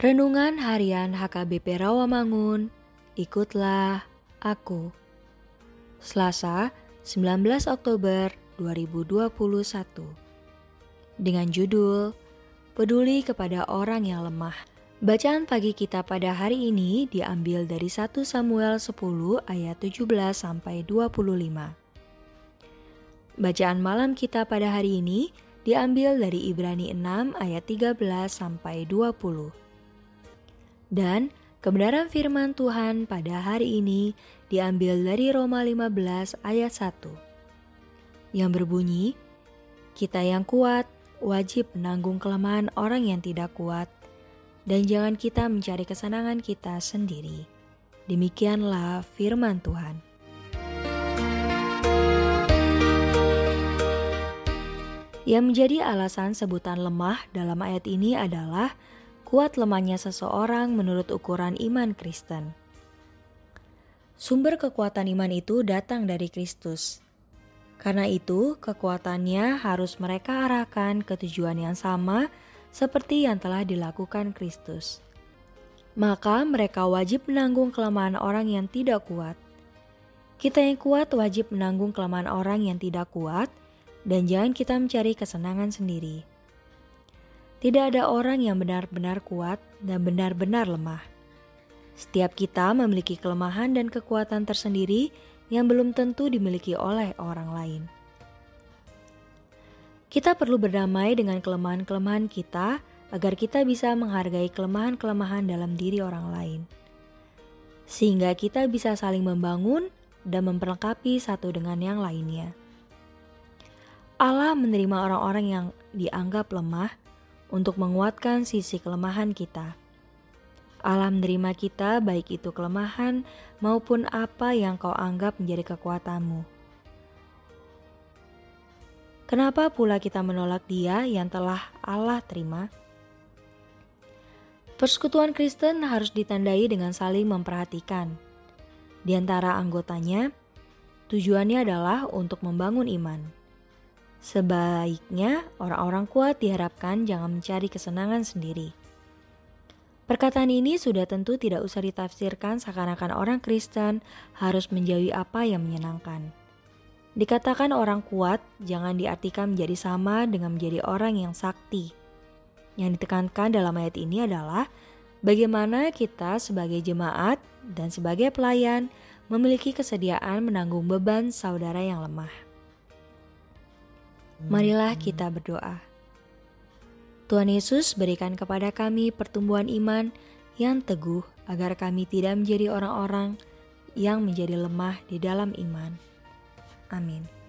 Renungan Harian HKBP Rawamangun, ikutlah aku. Selasa, 19 Oktober 2021. Dengan judul Peduli kepada orang yang lemah. Bacaan pagi kita pada hari ini diambil dari 1 Samuel 10 ayat 17 sampai 25. Bacaan malam kita pada hari ini diambil dari Ibrani 6 ayat 13 sampai 20. Dan kebenaran firman Tuhan pada hari ini diambil dari Roma 15 ayat 1. Yang berbunyi, kita yang kuat wajib menanggung kelemahan orang yang tidak kuat dan jangan kita mencari kesenangan kita sendiri. Demikianlah firman Tuhan. Yang menjadi alasan sebutan lemah dalam ayat ini adalah kuat lemahnya seseorang menurut ukuran iman Kristen. Sumber kekuatan iman itu datang dari Kristus. Karena itu, kekuatannya harus mereka arahkan ke tujuan yang sama seperti yang telah dilakukan Kristus. Maka mereka wajib menanggung kelemahan orang yang tidak kuat. Kita yang kuat wajib menanggung kelemahan orang yang tidak kuat, dan jangan kita mencari kesenangan sendiri. Tidak ada orang yang benar-benar kuat dan benar-benar lemah. Setiap kita memiliki kelemahan dan kekuatan tersendiri yang belum tentu dimiliki oleh orang lain. Kita perlu berdamai dengan kelemahan-kelemahan kita agar kita bisa menghargai kelemahan-kelemahan dalam diri orang lain, sehingga kita bisa saling membangun dan memperlengkapi satu dengan yang lainnya. Allah menerima orang-orang yang dianggap lemah untuk menguatkan sisi kelemahan kita. Allah menerima kita baik itu kelemahan maupun apa yang kau anggap menjadi kekuatanmu. Kenapa pula kita menolak dia yang telah Allah terima? Persekutuan Kristen harus ditandai dengan saling memperhatikan. Di antara anggotanya, tujuannya adalah untuk membangun iman. Sebaiknya orang-orang kuat diharapkan jangan mencari kesenangan sendiri. Perkataan ini sudah tentu tidak usah ditafsirkan seakan-akan orang Kristen harus menjauhi apa yang menyenangkan. Dikatakan orang kuat jangan diartikan menjadi sama dengan menjadi orang yang sakti. Yang ditekankan dalam ayat ini adalah bagaimana kita sebagai jemaat dan sebagai pelayan memiliki kesediaan menanggung beban saudara yang lemah. Marilah kita berdoa. Tuhan Yesus berikan kepada kami pertumbuhan iman yang teguh agar kami tidak menjadi orang-orang yang menjadi lemah di dalam iman. Amin.